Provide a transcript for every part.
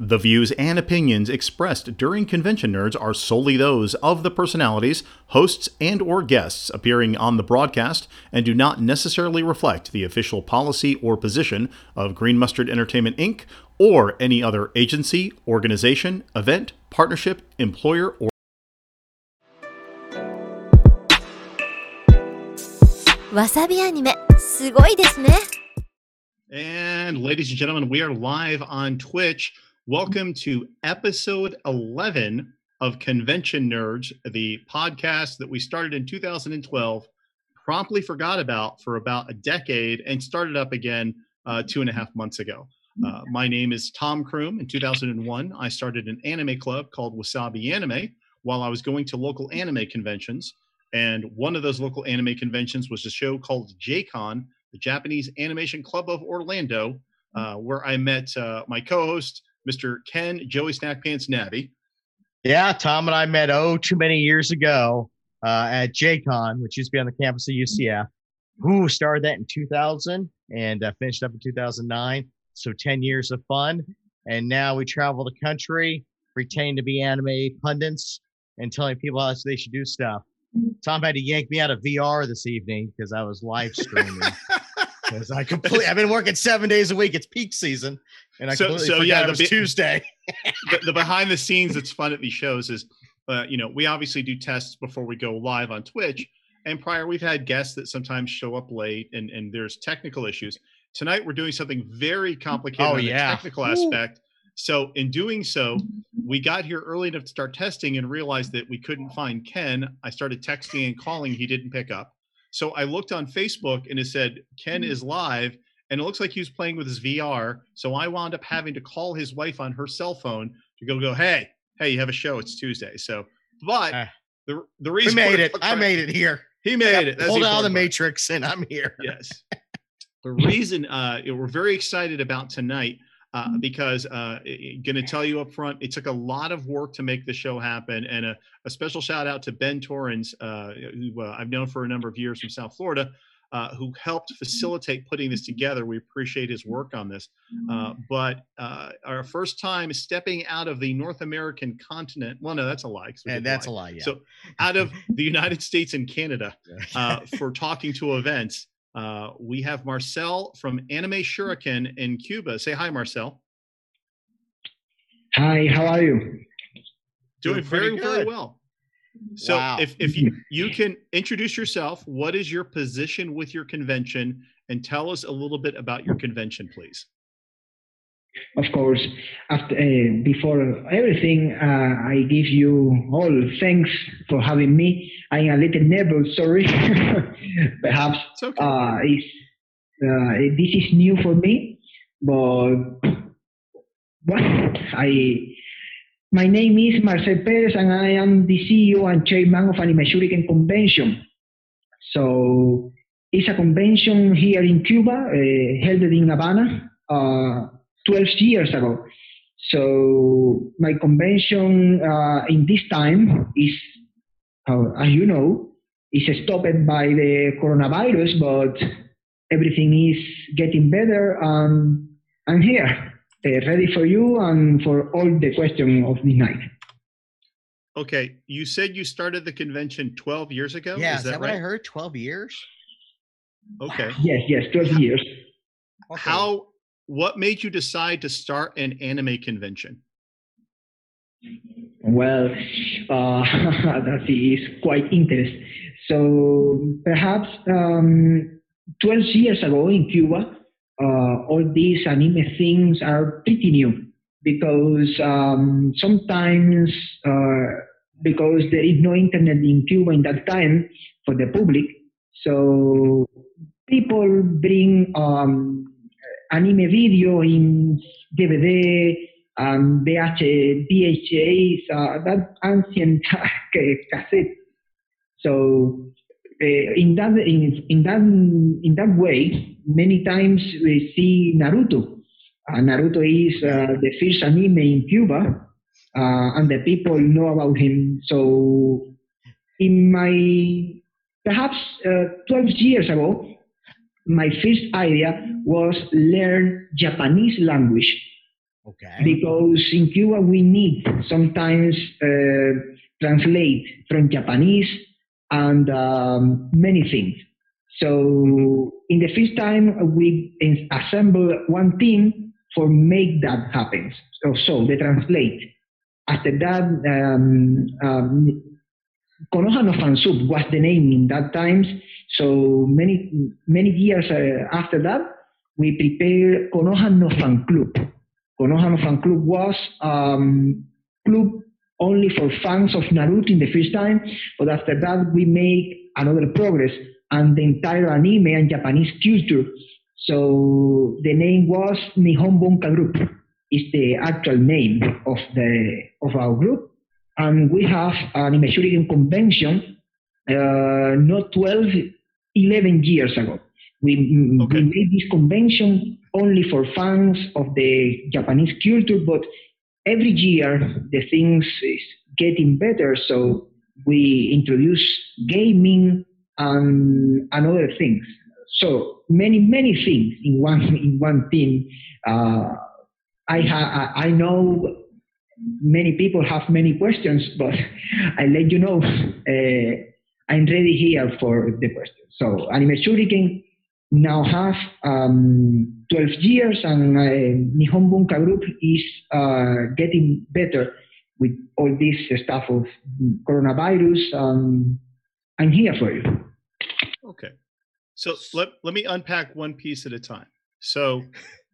The views and opinions expressed during Convention Nerds are solely those of the personalities, hosts, and or guests appearing on the broadcast and do not necessarily reflect the official policy or position of Green Mustard Entertainment Inc. or any other agency, organization, event, partnership, employer, or わさびアニメすごいですね And ladies and gentlemen, we are live on Twitch. Welcome to episode 11 of Convention Nerds, the podcast that we started in 2012, promptly forgot about for about a decade, and started up again uh, two and a half months ago. Uh, my name is Tom Kroom. In 2001, I started an anime club called Wasabi Anime while I was going to local anime conventions. And one of those local anime conventions was a show called JCon, the Japanese Animation Club of Orlando, uh, where I met uh, my co host, Mr. Ken Joey Snack Pants Nabby. Yeah, Tom and I met oh too many years ago uh, at JCon, which used to be on the campus of UCF. Who started that in 2000 and uh, finished up in 2009. So 10 years of fun, and now we travel the country, pretend to be anime pundits, and telling people how they should do stuff. Tom had to yank me out of VR this evening because I was live streaming. Because I completely, I've been working seven days a week. It's peak season, and I So- completely so, yeah, it was Tuesday. the, the behind the scenes that's fun at these shows is, uh, you know, we obviously do tests before we go live on Twitch. And prior, we've had guests that sometimes show up late and, and there's technical issues. Tonight, we're doing something very complicated Oh, on yeah. the technical Woo. aspect. So, in doing so, we got here early enough to start testing and realized that we couldn't find Ken. I started texting and calling, he didn't pick up. So, I looked on Facebook and it said, Ken is live. And it looks like he was playing with his VR. So, I wound up having to call his wife on her cell phone to go, go, hey, hey, you have a show. It's Tuesday. So, but Ah. the, the We reason made it. I made it here. He made it. That's Pulled out of the part matrix, and I'm here. yes. The reason uh, we're very excited about tonight uh, because uh, going to tell you up front, it took a lot of work to make the show happen, and a, a special shout out to Ben Torrens, uh, who uh, I've known for a number of years from South Florida. Uh, who helped facilitate putting this together? We appreciate his work on this. Uh, but uh, our first time stepping out of the North American continent. Well, no, that's a lie. And that's lie. a lie. Yeah. So out of the United States and Canada uh, for talking to events. Uh, we have Marcel from Anime Shuriken in Cuba. Say hi, Marcel. Hi, how are you? Doing Doing pretty very, very good. well. So Wow. if, if you, you can introduce yourself, what is your position with your convention and tell us a little bit about your convention, please. Of course, after uh, before everything, uh, I give you all thanks for having me. I'm a little nervous, sorry. Perhaps It's okay. uh, uh, this is new for me, but what I my name is Marcel Perez, and I am the CEO and chairman of Anime Shuriken Convention. So it's a convention here in Cuba, uh, held in Havana, uh, 12 years ago. So my convention uh, in this time is, uh, as you know, is stopped by the coronavirus, but everything is getting better. Um, I'm here, uh, ready for you and for all the questions of the night. Okay. You said you started the convention 12 years ago. yeah, Is is that, that what I heard? 12 years? Okay. Yes, yes, 12 years. Okay. How, what made you decide to start an anime convention? Well, uh, that is quite interesting. So perhaps um, 12 years ago in Cuba, uh, all these anime things are pretty new because um, sometimes uh, because there is no internet in Cuba in that time for the public, so people bring um, anime video in DVD and VH, VHS, uh, that ancient cassette. So uh, in that in, in that in that way, many times we see Naruto. Uh, Naruto is uh, the first anime in Cuba, uh, and the people know about him. So in my perhaps uh, 12 years ago, my first idea was learn Japanese language Okay. because in Cuba we need sometimes uh, translate from Japanese and um, many things. So in the first time we assemble one team for make that happen. So, so they translate. After that, um, um, Konoha no Fansub was the name in that times. So many many years uh, after that, we prepared Konoha no Fan Club. Konoha no Fan Club was um, club only for fans of Naruto in the first time, but after that we make another progress and the entire anime and Japanese culture. So the name was Nihon Bunka Group. Is the actual name of the of our group, and we have an Anime convention uh, not 12, 11 years ago. We, Okay. we made this convention only for fans of the Japanese culture, but every year the things is getting better. So we introduce gaming and, and other things. So many many things in one in one team. Uh, I ha- I I know many people have many questions, but I let you know uh, I'm ready here for the questions. So Anime Shuriken now have um, 12 years, and uh, Nihon Bunka Group is uh, getting better with all this stuff of coronavirus. Um, I'm here for you. Okay. So let, let me unpack one piece at a time. So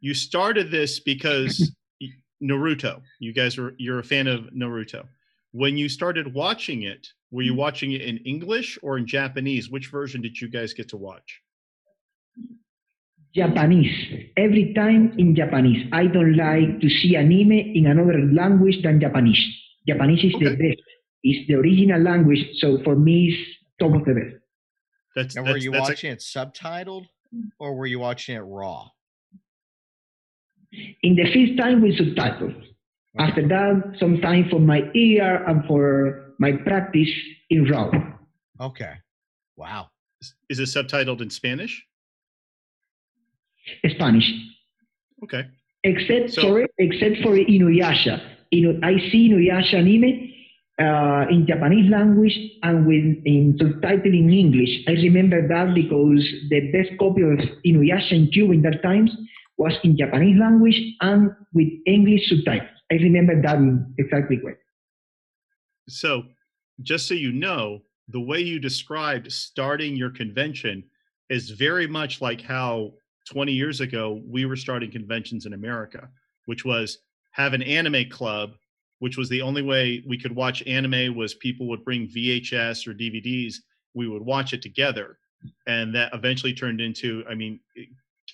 you started this because Naruto, you guys are you're a fan of Naruto. When you started watching it, were you mm-hmm. watching it in English or in Japanese? Which version did you guys get to watch? Japanese. Every time in Japanese. I don't like to see anime in another language than Japanese. Japanese is the best. It's the original language, so for me, it's top of the best. That's, Now, were you that's a- watching it subtitled or were you watching it raw? In the first time with subtitles. After that, some time for my ear and for my practice in raw. Okay. Wow. is it subtitled in Spanish? Spanish. Okay. Except So- sorry, except for Inuyasha. Inu, I see Inuyasha anime uh, in Japanese language and with in subtitle in English. I remember that because the best copy of Inuyasha in Cuba in that times was in Japanese language and with English subtitles. I remember that exactly well. So, just so you know, the way you described starting your convention is very much like how 20 years ago we were starting conventions in America, which was have an anime club, which was the only way we could watch anime was people would bring VHS or DVDs, we would watch it together. And that eventually turned into, I mean,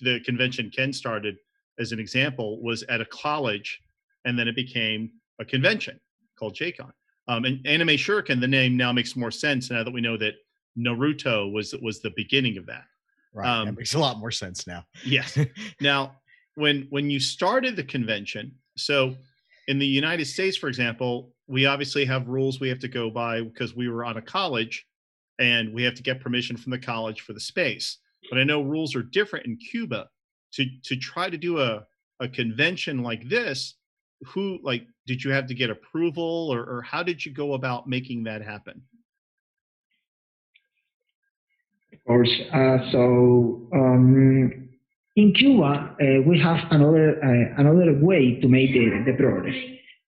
the convention Ken started as an example was at a college and then it became a convention called JCon. Um, and Anime Shuriken, the name now makes more sense now that we know that Naruto was was the beginning of that. Right. that Um, makes a lot more sense now. Yes. now, when when you started the convention, so in the United States, for example, we obviously have rules we have to go by because we were on a college, and we have to get permission from the college for the space. But I know rules are different in Cuba. To to try to do a a convention like this, who like did you have to get approval or, or how did you go about making that happen? Of course. Uh, so um, in Cuba, uh, we have another uh, another way to make the, the progress.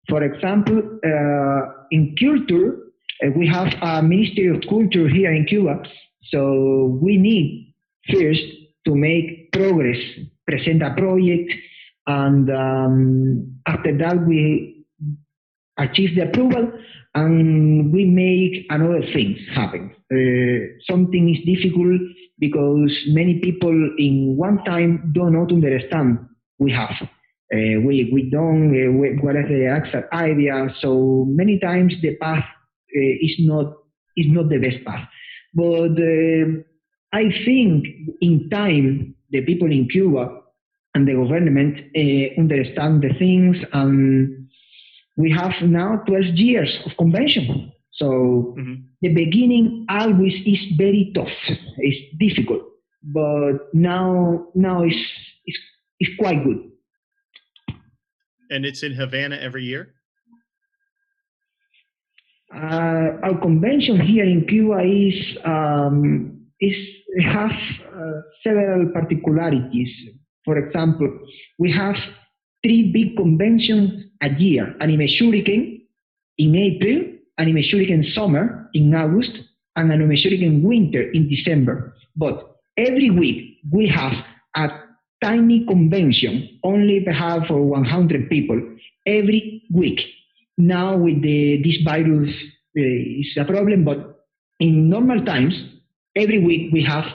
For example, uh, in culture, uh, we have a Ministry of Culture here in Cuba. So we need first to make progress, present a project, and um, after that we achieve the approval and we make another things happen. Uh, something is difficult because many people in one time don't understand we have. Uh, we, we don't, uh, we- what is the exact idea. So many times the path uh, is not is not the best path. But uh, I think in time the people in Cuba and the government uh, understand the things and we have now 12 years of convention. So Mhm. the beginning always is very tough. It's difficult, but now now it's it's, it's quite good. And it's in Havana every year? Uh, our convention here in Cuba is um, is has uh, several particularities. For example, we have three big conventions a year: Anime Shuriken in April, Anime Shuriken Summer in August, and Anime Shuriken Winter in December. But every week we have a tiny convention, only perhaps for 100 people, every week. Now with the, this virus uh, is a problem, but in normal times, every week we have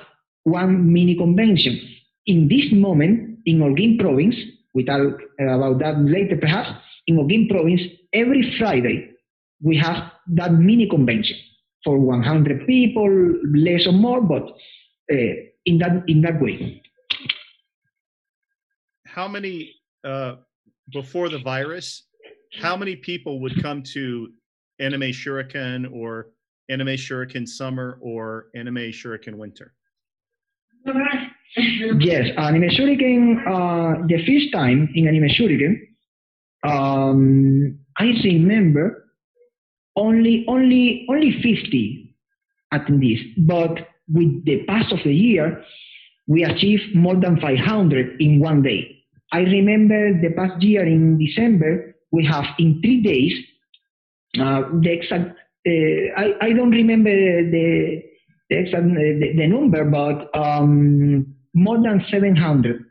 one mini convention. In this moment, in Holguín province, we talk about that later perhaps, in Holguín province, every Friday we have that mini convention for 100 people, less or more, but uh, in that in that way. How many uh, before the virus? How many people would come to Anime Shuriken or Anime Shuriken Summer or Anime Shuriken Winter? yes, Anime Shuriken. Uh, the first time in Anime Shuriken, um, I remember only only only 50 attendees, but with the pass of the year, we achieved more than 500 in one day. I remember the past year in December, we have in three days, uh, the exact, I, I don't remember the, the exact the, the number, but um, more than 700.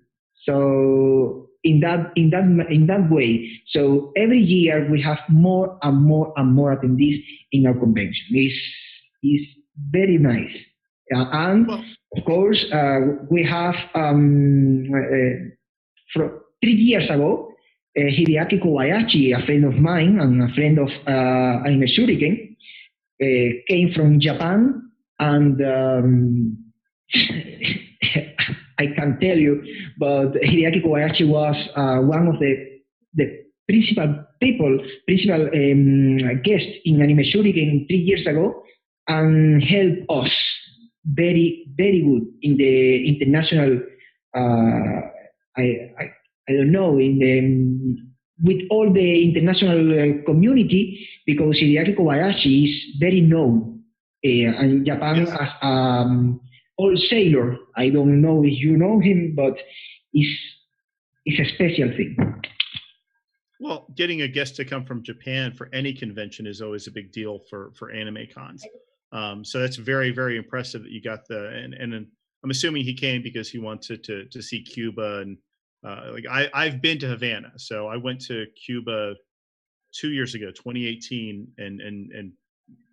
So in that in that in that way, so every year we have more and more and more attendees in our convention. It's, it's very nice. Uh, and Well- of course, uh, we have um, uh, for three years ago, uh, Hideaki Kobayashi, a friend of mine and a friend of uh, Anime Shuriken, uh, came from Japan, and um, I can't tell you, but Hideaki Kobayashi was uh, one of the the principal people, principal um, guests in Anime Shuriken three years ago, and helped us very, very good in the international. Uh, I, I, I don't know in the um, with all the international uh, community because Hideaki Kobayashi is very known uh, in Japan Yes. as um, old sailor. I don't know if you know him, but it's it's a special thing. Well, getting a guest to come from Japan for any convention is always a big deal for for anime cons. Um, so that's very very impressive that you got the and and I'm assuming he came because he wanted to to see Cuba and uh, like I I've been to Havana, so I went to Cuba two years ago, 2018, and and and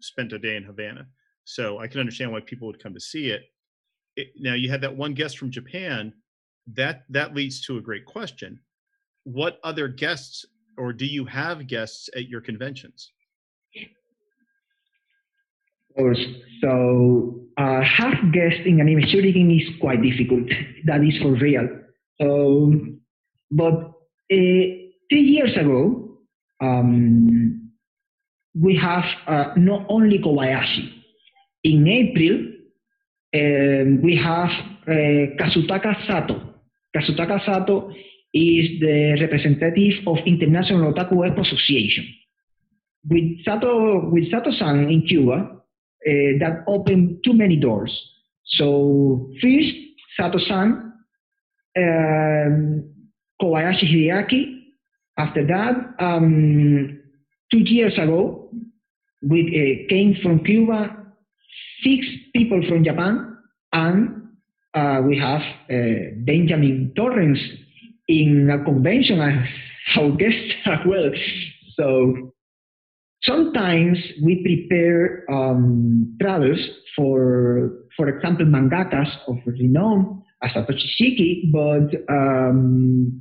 spent a day in Havana. So I can understand why people would come to see it. it now you had that one guest from Japan. That that leads to a great question. What other guests or do you have guests at your conventions? So uh, half guest in anime is quite difficult. That is for real. So, but uh, three years ago, um, we have uh, not only Kobayashi. In April, um, we have uh, Kazutaka Sato. Kazutaka Sato is the representative of International Otaku Expo Association. With Sato, with Sato-san in Cuba, uh, that opened too many doors. So first, Sato-san, um, Kobayashi Hideaki. After that, um, two years ago, we uh, came from Cuba, six people from Japan, and uh, we have uh, Benjamin Torrens in a convention as our guest as well. So sometimes we prepare um, travels for, for example, mangakas of renown as Satoshi Shiki, but um,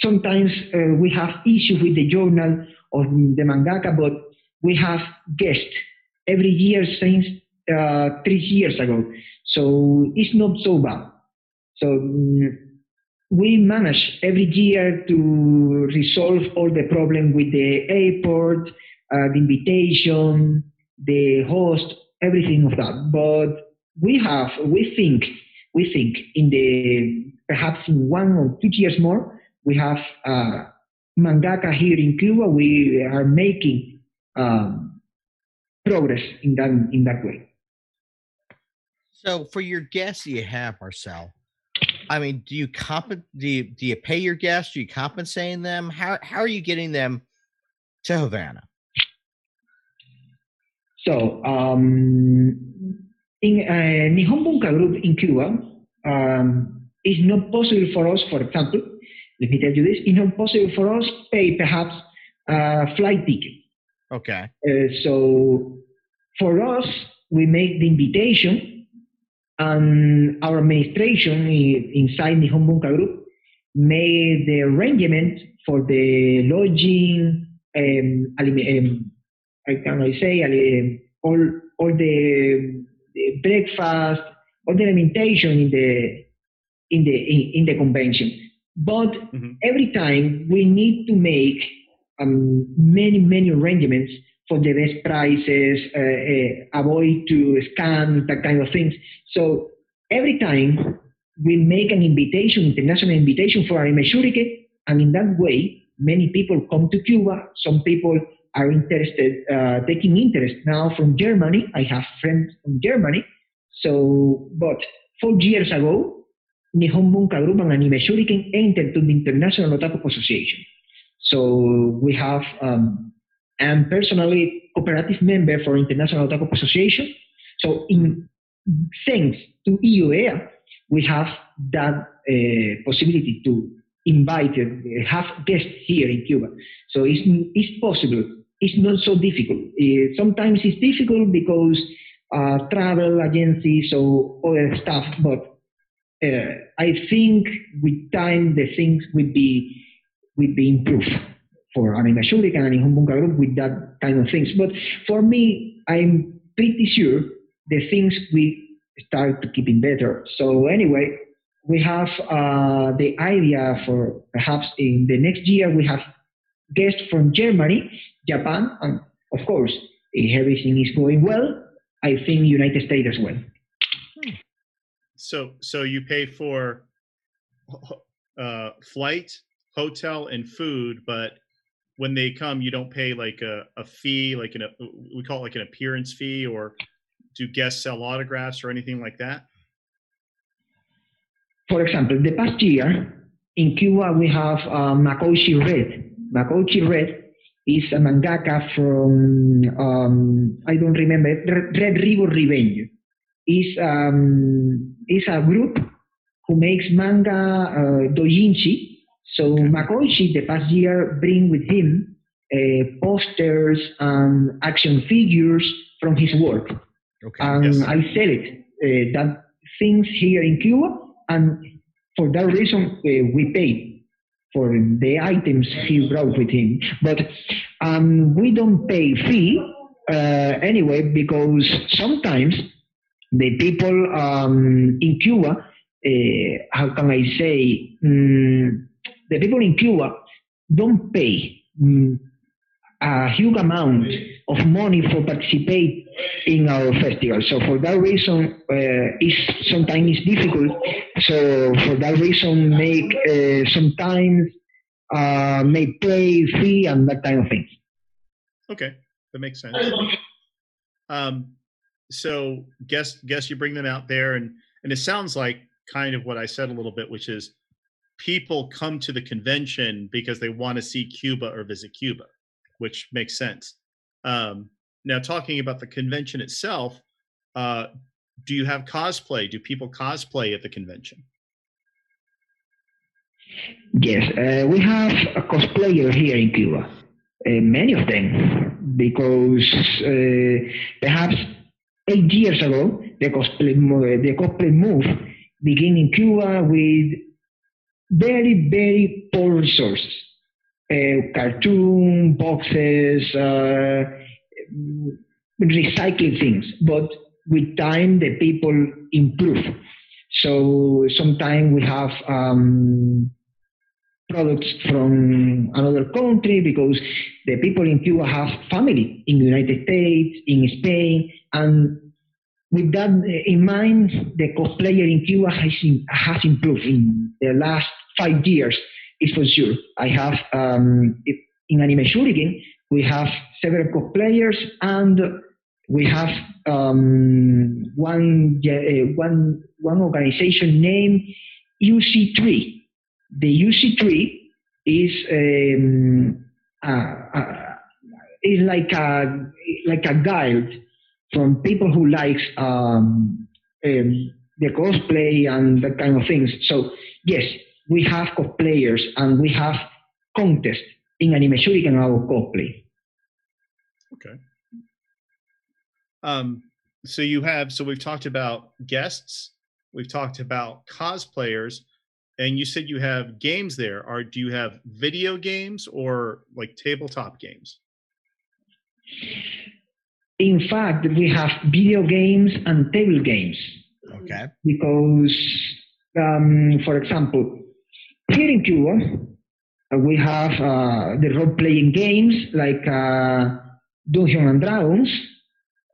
sometimes uh, we have issues with the journal of the mangaka, but we have guests every year since uh, three years ago. So it's not so bad. So mm, we manage every year to resolve all the problem with the airport, uh, the invitation, the host, everything of that. But we have, we think, we think in the perhaps in one or two years more, we have uh, mangaka here in Cuba, we are making um, progress in that in that way. So, for your guests you have, Marcel, I mean, do you comp- do you, do you pay your guests? Do you compensating them? How how are you getting them to Havana? So, um, in uh, Nihon Bunka Group in Cuba, um, it's not possible for us, for example, let me tell you this, it's not possible for us to pay perhaps a flight ticket. Okay. Uh, so, for us, we make the invitation, and our administration inside Nihon Bunka Group made the arrangement for the lodging, um, um, I can I say, um, all all the breakfast, alimentation in the in the in, in the convention. But Mhm. every time we need to make um, many many arrangements for the best prices, uh, uh, avoid to scan that kind of things. So every time we make an invitation, international invitation for Shuriken, and in that way, many people come to Cuba. Some people are interested, uh, taking interest now from Germany. I have friends from Germany. So, but four years ago, Nihon Bunka Group and Anime Shuriken entered to the International Otaku Association. So we have, um, I'm personally cooperative member for International Otaku Association. So in thanks to EUA, we have that uh, possibility to invite, uh, have guests here in Cuba. So it's, it's possible. It's not so difficult. Uh, sometimes it's difficult because uh, travel agencies or other stuff, but uh, I think with time the things will be will be improved for Anime Shuriken and Nihon Bunka Group with that kind of things. But for me, I'm pretty sure the things we start to keeping better. So anyway, we have uh, the idea for perhaps in the next year we have guests from Germany, Japan, and of course, if everything is going well, I think United States as well. So so you pay for uh, flight, hotel, and food, but when they come, you don't pay like a, a fee, like an a, we call it like an appearance fee, or do guests sell autographs or anything like that? For example, the past year in Cuba we have uh, Makoshi Red. Makoshi Red is a mangaka from um, I don't remember Red River Revenge. Is um, is a group who makes manga uh, doujinshi. So. Makoshi the past year bring with him uh, posters and action figures from his work Okay. and Yes. I sell it. Uh, that things here in Cuba, and for that reason uh, we pay for the items he brought with him. But um, we don't pay fee uh, anyway because sometimes the people um, in Cuba, uh, how can I say, mm, the people in Cuba don't pay mm, a huge amount of money for participate in our festival. So for that reason, uh, it's sometimes it's difficult. So for that reason, make uh, sometimes uh, may pay fee and that kind of thing. Okay, that makes sense. Um, so guess guess you bring them out there, and and it sounds like kind of what I said a little bit, which is people come to the convention because they want to see Cuba or visit Cuba, which makes sense. Um, now, talking about the convention itself, uh, do you have cosplay? Do people cosplay at the convention? Yes, uh, we have a cosplayer here in Cuba, uh, many of them, because uh, perhaps eight years ago, the cosplay, the cosplay move began in Cuba with very, very poor resources. Uh, cartoon, boxes, uh, recycling things. But with time, the people improve. So sometimes we have um, products from another country because the people in Cuba have family in the United States, in Spain, and with that in mind, the cosplayer in Cuba has, has improved in the last five years. is for sure. I have um, in Anime Shuriken we have several cosplayers and we have um, one uh, one one organization named UC3. The UC3 is um, uh, uh, is like a like a guide from people who likes um, um, the cosplay and that kind of things. So yes, we have cosplayers and we have contests in Anime Shuriken our cosplay. Okay. Um, so you have so we've talked about guests, we've talked about cosplayers, and you said you have games there. Are do you have video games or like tabletop games? In fact, we have video games and table games. Okay. Because, um, for example, here in Cuba, we have uh, the role-playing games like uh, Dungeons and Dragons.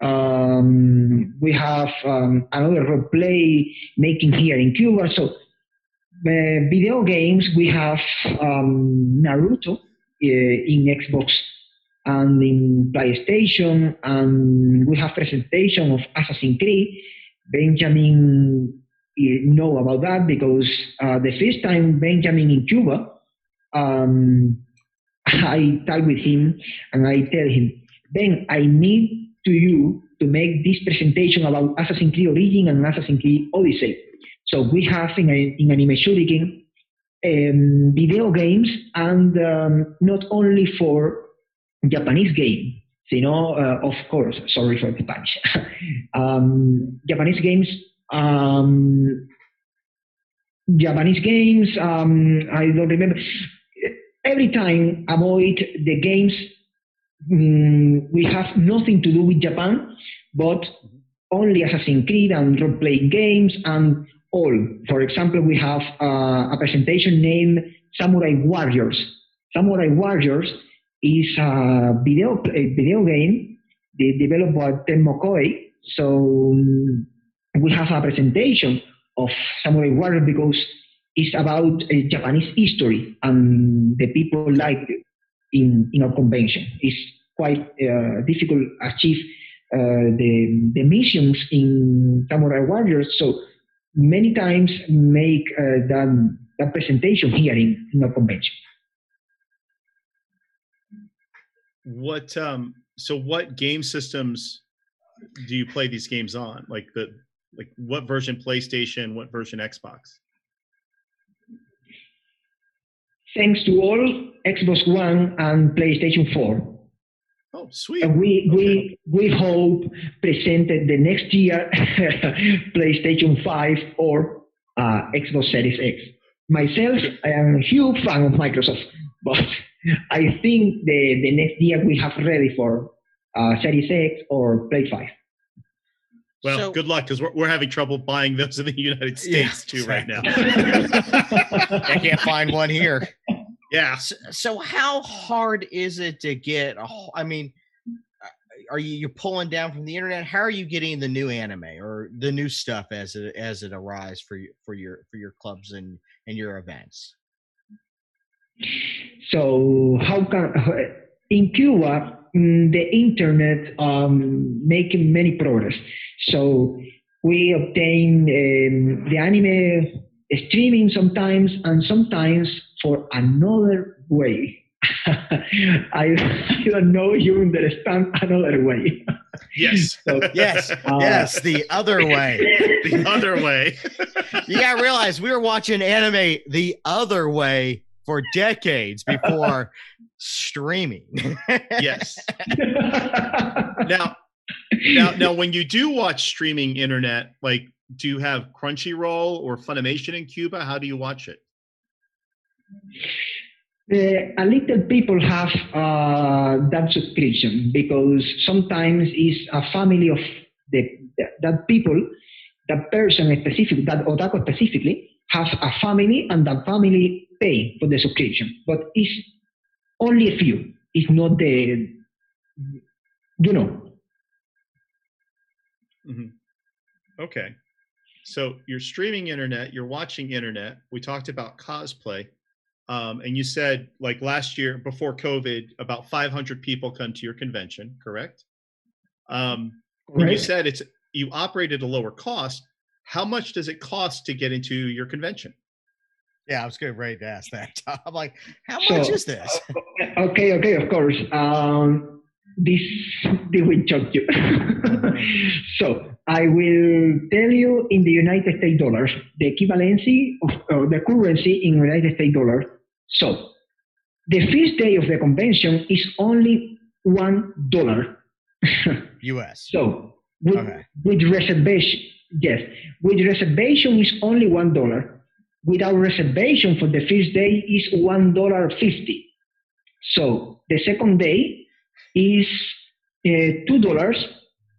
Um, we have um, another role-play making here in Cuba. So, uh, video games we have um, Naruto uh, in Xbox and in PlayStation, and we have presentation of Assassin's Creed. Benjamin know about that because uh, the first time Benjamin in Cuba, um, I talk with him and I tell him, Ben, I need to you to make this presentation about Assassin's Creed Origin and Assassin's Creed Odyssey. So we have in, in Anime um, video games and um, not only for Japanese game, sino, uh, of course, sorry for the Spanish, um, Japanese games, um, Japanese games, um, I don't remember. Every time avoid the games, um, we have nothing to do with Japan, but only Assassin's Creed and role-playing games and all. For example, we have uh, a presentation named Samurai Warriors. Samurai Warriors is a video a video game developed by Tecmo Koei. So um, we have a presentation of Samurai Warriors because it's about uh, Japanese history and the people like it in in our convention. It's quite uh, difficult to achieve uh, the the missions in Samurai Warriors. So many times make uh, that that presentation here in, in our convention. What um so what game systems do you play these games on? Like the like what version PlayStation, what version Xbox? Thanks to all Xbox One and PlayStation 4. Oh, sweet. And we we we hope presented the next year PlayStation 5 or uh, Xbox Series X. Myself, I am a huge fan of Microsoft, but I think the, the next year we have ready for uh, Series X or Play 5. Well, So- good luck because we're, we're having trouble buying those in the United Yeah, States too right now. I can't find one here. Yeah. So, so how hard is it to get? I mean, uh, are you you're pulling down from the internet? How are you getting the new anime or the new stuff as it as it arrives for you for your for your clubs and and your events? So how can in Cuba mm, the internet um, making many progress. So we obtain um, the anime streaming sometimes, and sometimes for another way. I, I don't know you understand another way. Yes. So, Yes, Uh, yes, the other way. the other way. You gotta realize we were watching anime the other way for decades before streaming. yes. Now, now, now, when you do watch streaming internet, like, do you have Crunchyroll or Funimation in Cuba? How do you watch it? Uh, a little people have uh, that subscription because sometimes it's a family of the that people, that person specific, that otaku specifically, has a family and that family pay for the subscription. But it's only a few. It's not the, you know. Mhm. Okay. So you're streaming internet, you're watching internet. We talked about cosplay. Um, and you said like last year before COVID, about 500 people come to your convention, correct? Um, when you said it's you operate at a lower cost, how much does it cost to get into your convention? Yeah, I was getting ready to ask that. I'm like, how So- much is this? Okay, okay, of course. Um, this this will shock you. so I will tell you in the United States dollars the equivalency of uh, the currency in United States dollars. So the first day of the convention is only one dollar. U.S. so with, Okay. with reservation, yes, with reservation is only one dollar. Without reservation for the first day is one dollar fifty. So the second day is uh, two dollars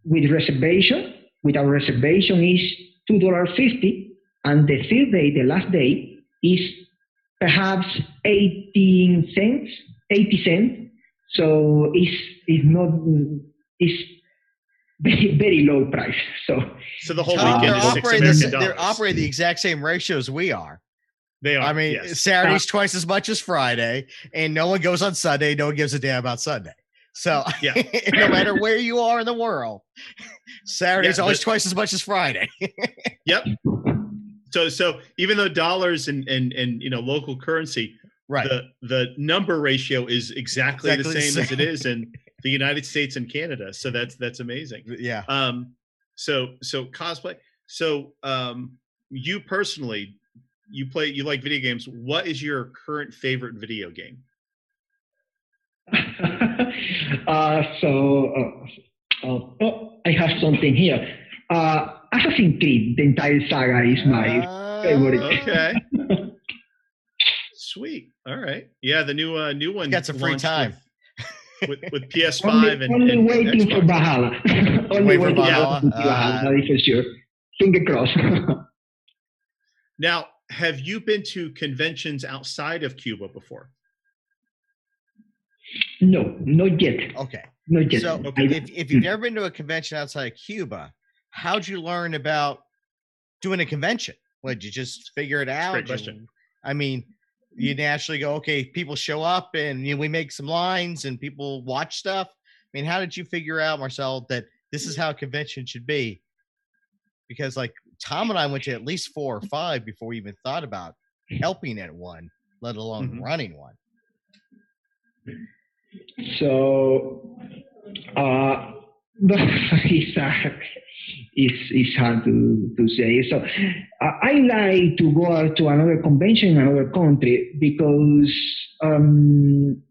with reservation. Without reservation is two dollars fifty, and the third day, the last day, is perhaps eighteen cents, eighty cents. So it's it's not it's very very low price. So So the whole Tom, they're weekend is six operating, the, American sa- they're operating the exact same ratios we are. They are. I mean, yes. Saturday's twice as much as Friday, and no one goes on Sunday. No one gives a damn about Sunday. So, Yeah. no matter where you are in the world, Saturday's Yeah, always but- twice as much as Friday. Yep. So so even though dollars and and and you know local currency, right. the the number ratio is exactly, Exactly the the same as it is in the United States and Canada. So that's that's amazing. yeah. Um, so so cosplay. So um, you personally, you play you like video games. What is your current favorite video game? uh, so uh, uh, oh, I have something here. Uh, Assassin's Creed, the entire saga is my Uh, favorite. Okay. Sweet. All right. Yeah, the new uh new one. Got some free time. with, with, with PS5 only, and, only and, and waiting for Xbox. Valhalla. only Wait waiting for Valhalla. uh, that is for sure. Finger crossed. Now, have you been to conventions outside of Cuba before? no, not yet. Okay. Not yet. So, Okay. if, if you've never been to a convention outside of Cuba, how'd you learn about doing a convention? What did you just figure it out? great You- question. I mean, you naturally go, okay, people show up and you know, we make some lines and people watch stuff. I mean, how did you figure out, Marcel, that this is how a convention should be? Because like Tom and I went to at least four or five before we even thought about helping at one, let alone Mhm. running one. So, uh, it's, uh, it's, it's hard to, to say. So, uh, I like to go out to another convention in another country because um,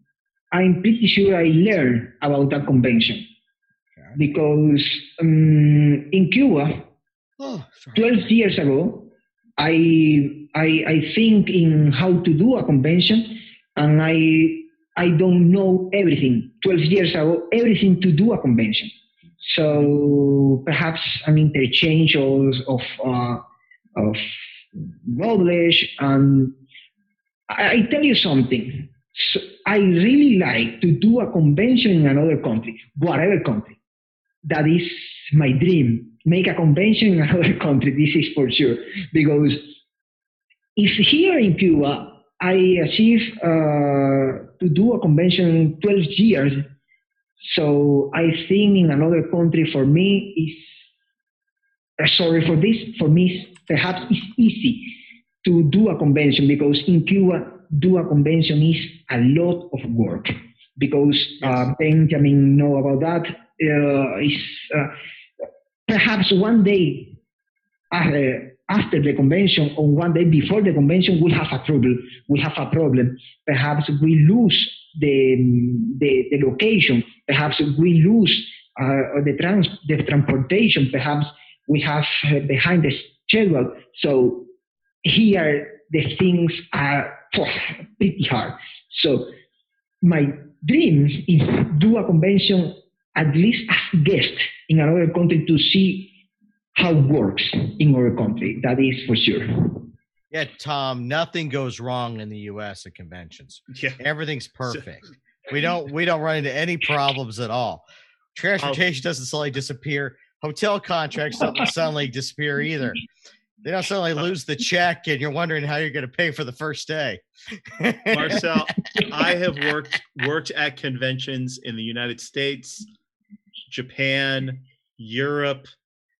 I'm pretty sure I learn about that convention. Okay. Because um, in Cuba, Oh, 12 years ago, I, I, I think in how to do a convention, and I, I don't know everything. 12 years ago, everything to do a convention. So perhaps an interchange of, uh, of knowledge. And I, I tell you something. So I really like to do a convention in another country, whatever country. That is my dream. Make a convention in another country. This is for sure. Because if here in Cuba I achieve uh, to do a convention in 12 years, so I think in another country for me is uh, sorry for this. For me, perhaps it's easy to do a convention because in Cuba, do a convention is a lot of work. Because uh, Benjamin know about that. Uh, is uh, perhaps one day uh, after the convention or one day before the convention we have a trouble. We have a problem. Perhaps we lose the the, the location. Perhaps we lose uh, the trans the transportation. Perhaps we have uh, behind the schedule. So here the things are pretty hard. So my dream is do a convention at least as guest in another country to see how it works in our country. That is for sure. Yeah, Tom, nothing goes wrong in the US at conventions. Yeah. Everything's perfect. We don't we don't run into any problems at all. Transportation doesn't suddenly disappear. Hotel contracts don't suddenly disappear either. They don't suddenly lose the check and you're wondering how you're going to pay for the first day. Marcel, I have worked worked at conventions in the United States, Japan, Europe,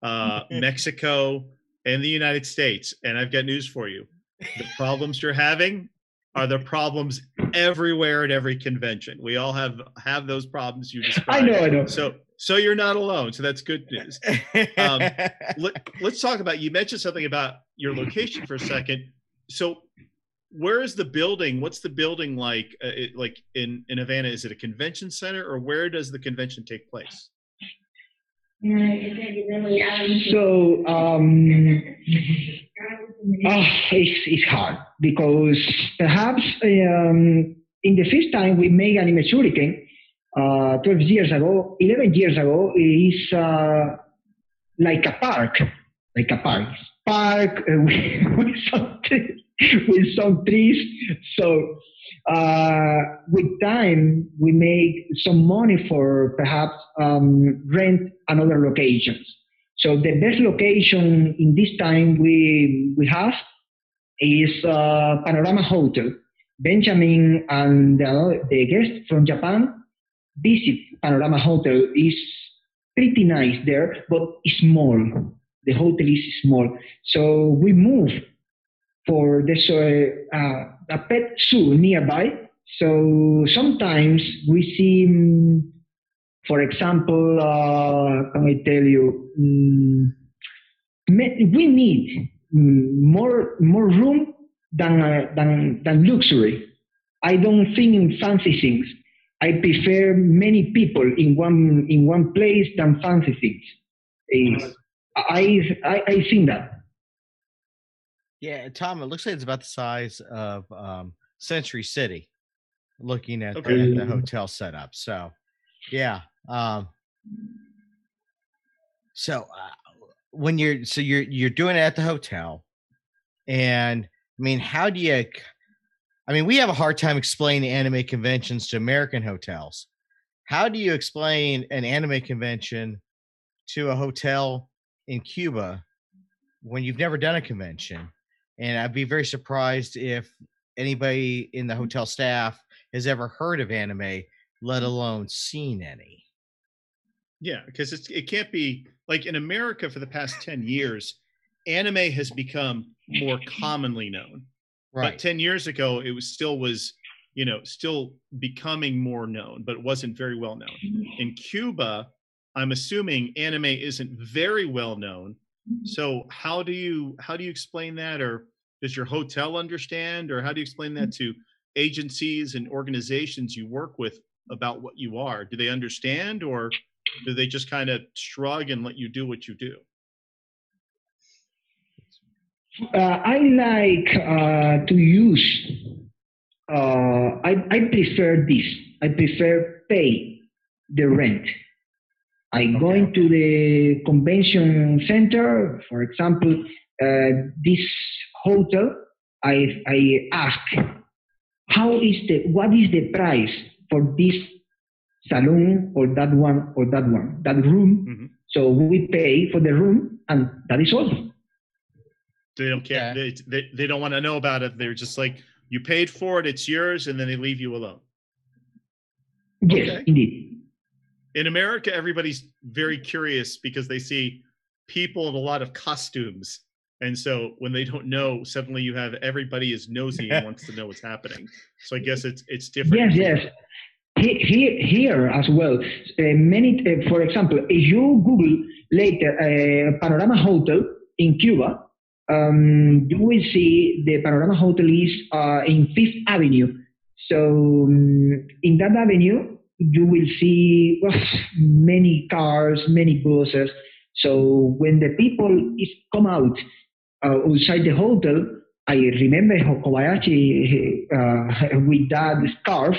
uh, Mexico, and the United States, and I've got news for you. The problems you're having are the problems everywhere at every convention. We all have have those problems you described. I know, I know. So so you're not alone. So that's good news. Um, Let, let's talk about you mentioned something about your location for a second. So where is the building? What's the building like? Uh, it, like in in Havana, is it a convention center or where does the convention take place? So um, ah, it's, it's hard because perhaps um, in the first time we made Anime Shuriken, uh, 12 years ago, 11 years ago, is uh, like a park, like a park. Park uh, with, with, some with some trees. So uh, with time, we make some money for perhaps um, rent another locations. So the best location in this time we we have is uh, Panorama Hotel. Benjamin and uh, the guest from Japan visit Panorama Hotel. is pretty nice there, but it's small. The hotel is small. So we move for this uh, uh, a pet zoo nearby. So sometimes we see, mm, for example, uh, can I tell you, mm, we need mm, more more room than uh, than than luxury. I don't think in fancy things. I prefer many people in one in one place than fancy things. I, I I think that. Yeah, Tom, it looks like it's about the size of um, Century City. Looking at, Okay. the, at the hotel setup, so yeah. Um, so uh, when you're so you're you're doing it at the hotel, and I mean, how do you? I mean, we have a hard time explaining anime conventions to American hotels. How do you explain an anime convention to a hotel in Cuba when you've never done a convention? And I'd be very surprised if anybody in the mm. hotel staff has ever heard of anime, let mm. alone seen any. Yeah, because it's it can't be like in America for the past 10 years, anime has become more commonly known. But 10 years ago, it was still was, you know, still becoming more known, but it wasn't very well known. Mm. In Cuba, I'm assuming anime isn't very well known. So how do you how do you explain that or does your hotel understand or how do you explain that to agencies and organizations you work with about what you are? Do they understand or do they just kind of shrug and let you do what you do? Uh, I like uh, to use. Uh, I, I prefer this. I prefer pay the rent. I go Okay. into the convention center, for example, uh, this hotel. I I ask, how is the what is the price for this salon or that one or that one that room? Mhm. So we pay for the room, and that is all. They don't care. Yeah. They, they, they don't want to know about it. They're just like, you paid for it, it's yours, and then they leave you alone. Yes, Okay. indeed. In America, everybody's very curious because they see people in a lot of costumes. And so when they don't know, suddenly you have everybody is nosy and wants to know what's happening. So I guess it's it's different. Yes, yes. He- Here, here as well. Uh, many, uh, for example, if you Google later uh, Panorama Hotel in Cuba, um, you will see the Panorama Hotel is uh, in Fifth Avenue. So um, in that avenue, you will see many cars, many buses. So when the people is come out uh, outside the hotel, I remember Kobayashi uh, with that scarf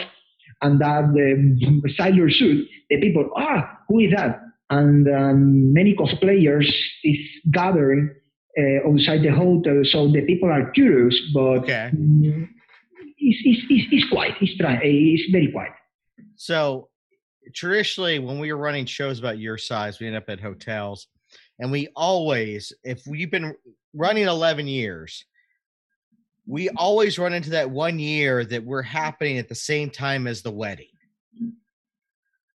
and that um, sailor suit. The people, ah, who is that? And um, many cosplayers is gathering uh, outside the hotel, so the people are curious, but Okay. it's, it's, it's, it's quiet. It's, it's very quiet. So traditionally, when we were running shows about your size, we end up at hotels, and we always, if we've been running 11 years, we always run into that one year that we're happening at the same time as the wedding.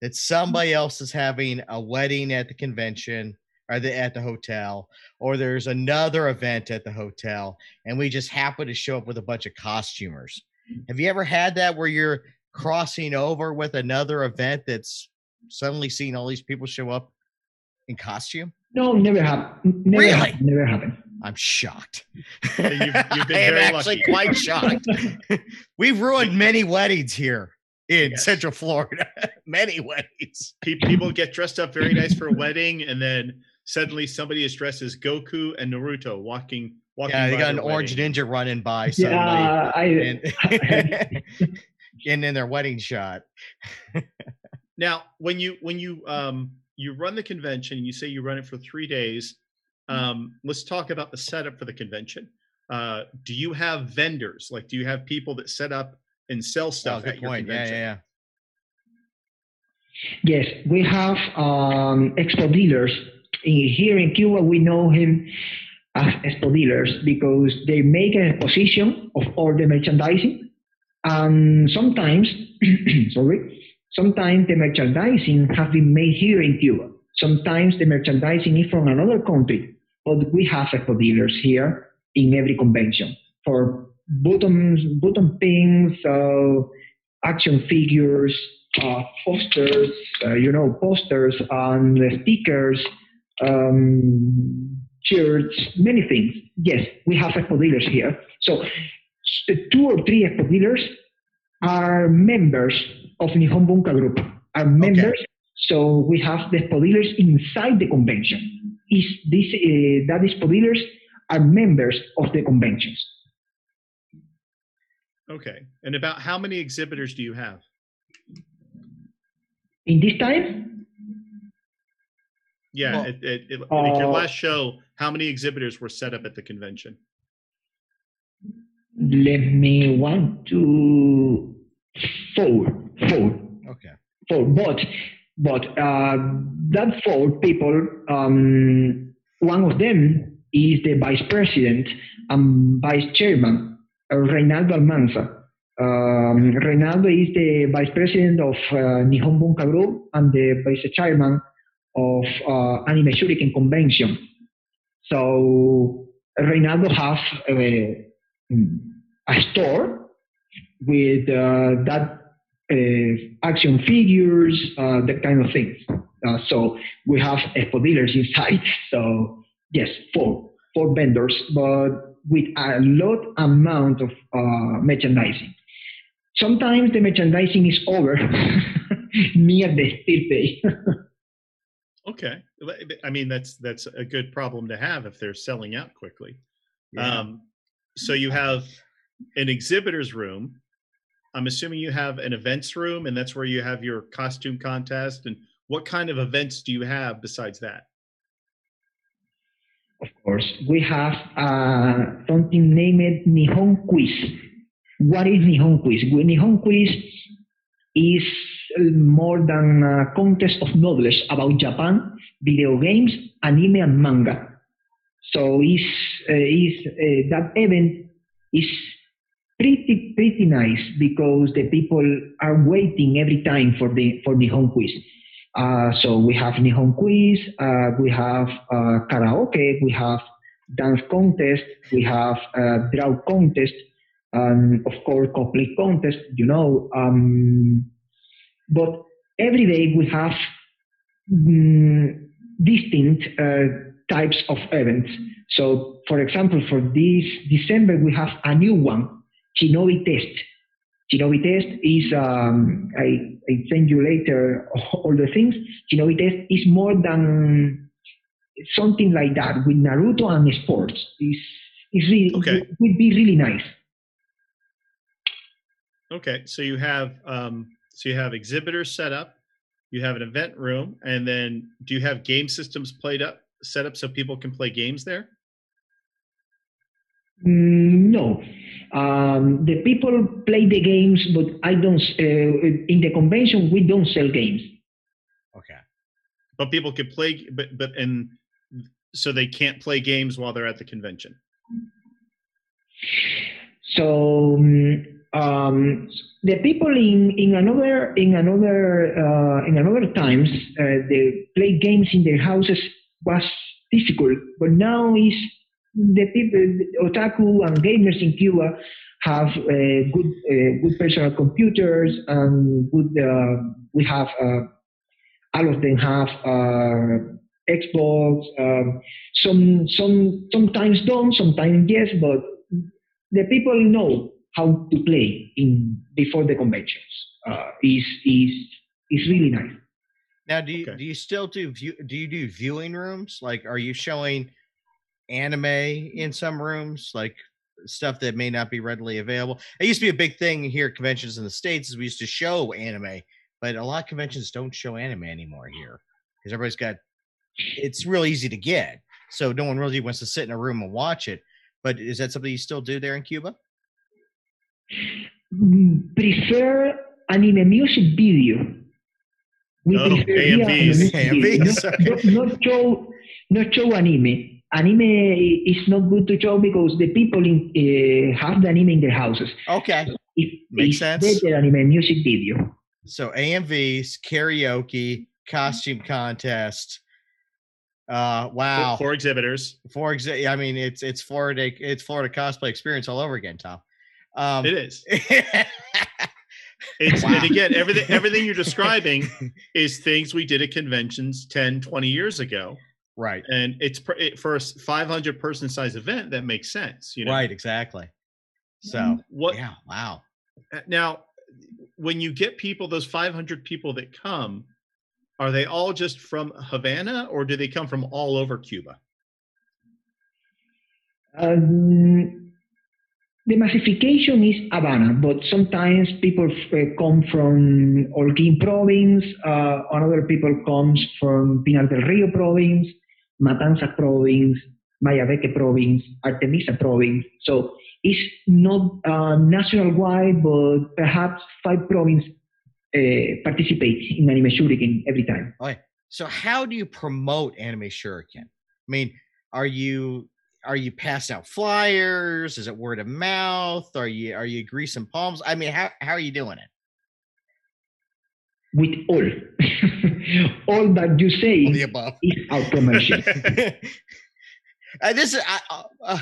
That mm. somebody else is having a wedding at the convention or the, at the hotel, or there's another event at the hotel, and we just happen to show up with a bunch of costumers. Have you ever had that where you're crossing over with another event that's suddenly seeing all these people show up in costume? No, never happened. Never Really? happened. Never happened. I'm shocked. Yeah, you've- you've been I am actually lucky. quite shocked. We've ruined many weddings here in Yes. Central Florida. many weddings. People get dressed up very nice for a wedding, and then suddenly somebody is dressed as Goku and Naruto walking. walking Yeah, they by got an their orange wedding. ninja running by suddenly. Yeah, I, and, and in their wedding shot. Now, when you when you um you run the convention, you say you run it for three days. Mm-hmm. Um, let's talk about the setup for the convention. Uh, do you have vendors? Like, do you have people that set up and sell Oh, stuff good at your point. Yeah, convention? yeah, yeah. Yes, we have um, expo dealers in, here in Cuba. We know him as expo dealers because they make an exposition of all the merchandising, and sometimes, sorry, sometimes the merchandising has been made here in Cuba. Sometimes the merchandising is from another country, but we have expo dealers here in every convention for buttons, button pins, uh, action figures, uh, posters, uh, you know, posters and stickers, um, shirts, many things. Yes, we have expo dealers here. So two or three expo dealers are members of Nihon Bunka Group, are members. So we have the expo dealers inside the convention. Is this uh, that expo dealers are members of the conventions? Okay. And about how many exhibitors do you have? In this time, Yeah, Well, it, it, it, like your uh, last show, how many exhibitors were set up at the convention? let me one, two, four, four. Okay. four. But but uh, that four people, um, one of them is the vice president and vice chairman, uh, Reinaldo Almanza. Um, Reinaldo is the vice president of uh, Nihon Bunka Group and the vice chairman of uh, Anime Shuriken Convention. So Reinaldo has a, a store with uh, that uh, action figures, uh, that kind of things. Uh, so we have expo dealers inside. So yes, four four vendors, but with a lot amount of uh, merchandising. Sometimes the merchandising is over near the day. Okay. I mean, that's that's a good problem to have if they're selling out quickly. Yeah. Um, so you have an exhibitors room. I'm assuming you have an events room, and that's where you have your costume contest. And what kind of events do you have besides that? of course, we have uh, something named Nihon Quiz. What is Nihon Quiz? Nihon Quiz is more than a contest of knowledge about Japan, video games, anime, and manga. So is uh, is uh, that event is pretty pretty nice because the people are waiting every time for the for Nihon Quiz. Uh, so we have Nihon Quiz, uh, we have uh, karaoke, we have dance contest, we have uh, draw contest, and of course cosplay contest. You know, um, but every day we have mm, distinct uh, types of events. So, for example, for this December we have a new one, Shinobi Test. Shinobi Test is, um, I, I send you later all the things. Shinobi Test is more than something like that with Naruto and sports. Is is really Okay. it would be really nice. Okay, so you have um, so you have exhibitors set up, you have an event room, and then do you have game systems played up set up so people can play games there? Mm, no. Um, the people play the games, but I don't. Uh, in the convention, we don't sell games. Okay. But people could play, but but and so they can't play games while they're at the convention. So um, um, the people in, in another in another uh, in another times uh, they play games in their houses was difficult, but now is the people otaku and gamers in Cuba have uh, good uh, good personal computers and good uh, we have uh, all of them have Xbox. Um, some some sometimes don't, sometimes yes, but the people know how to play in before the conventions. Uh, is is is really nice. Now, do you Okay. do you still do view? Do you do viewing rooms? Like, are you showing anime in some rooms, like stuff that may not be readily available? It used to be a big thing here at conventions in the states. Is we used to show anime, but a lot of conventions don't show anime anymore here because everybody's got. It's real easy to get, so no one really wants to sit in a room and watch it. But is that something you still do there in Cuba? Mm, Prefer anime music video. We Oh, AMVs. AMVs, Not, not, not show not show anime. Anime is not good to show because the people in, uh, have the anime in their houses. Okay, It, Makes it's sense. better anime music video. So AMVs, karaoke, costume contest. Uh For- wow. For, exhibitors. For exa- I mean it's it's Florida it's Florida cosplay experience all over again, Tom. Um It is. It's Wow. and again everything everything you're describing is things we did at conventions 10, 20 years ago. Right. And it's pr- it, for a 500 person size event that makes sense, you know. Right, exactly. So What yeah, wow. Uh, now when you get people those 500 people that come are they all just from havana or do they come from all over cuba Um, the massification is Havana, but sometimes people uh, come from Holguín province, uh, another people comes from Pinar del Rio province, Matanzas province, Mayabeque province, Artemisa province. So it's not uh, national wide, but perhaps five provinces uh, participate in Anime Shuriken every time. So how do you promote Anime Shuriken? I mean, are you are you passing out flyers? Is it word of mouth? Are you are you greasing palms? I mean, how how are you doing it? With all, all that you say All the above. is our promotion. Uh, this is I, uh, uh,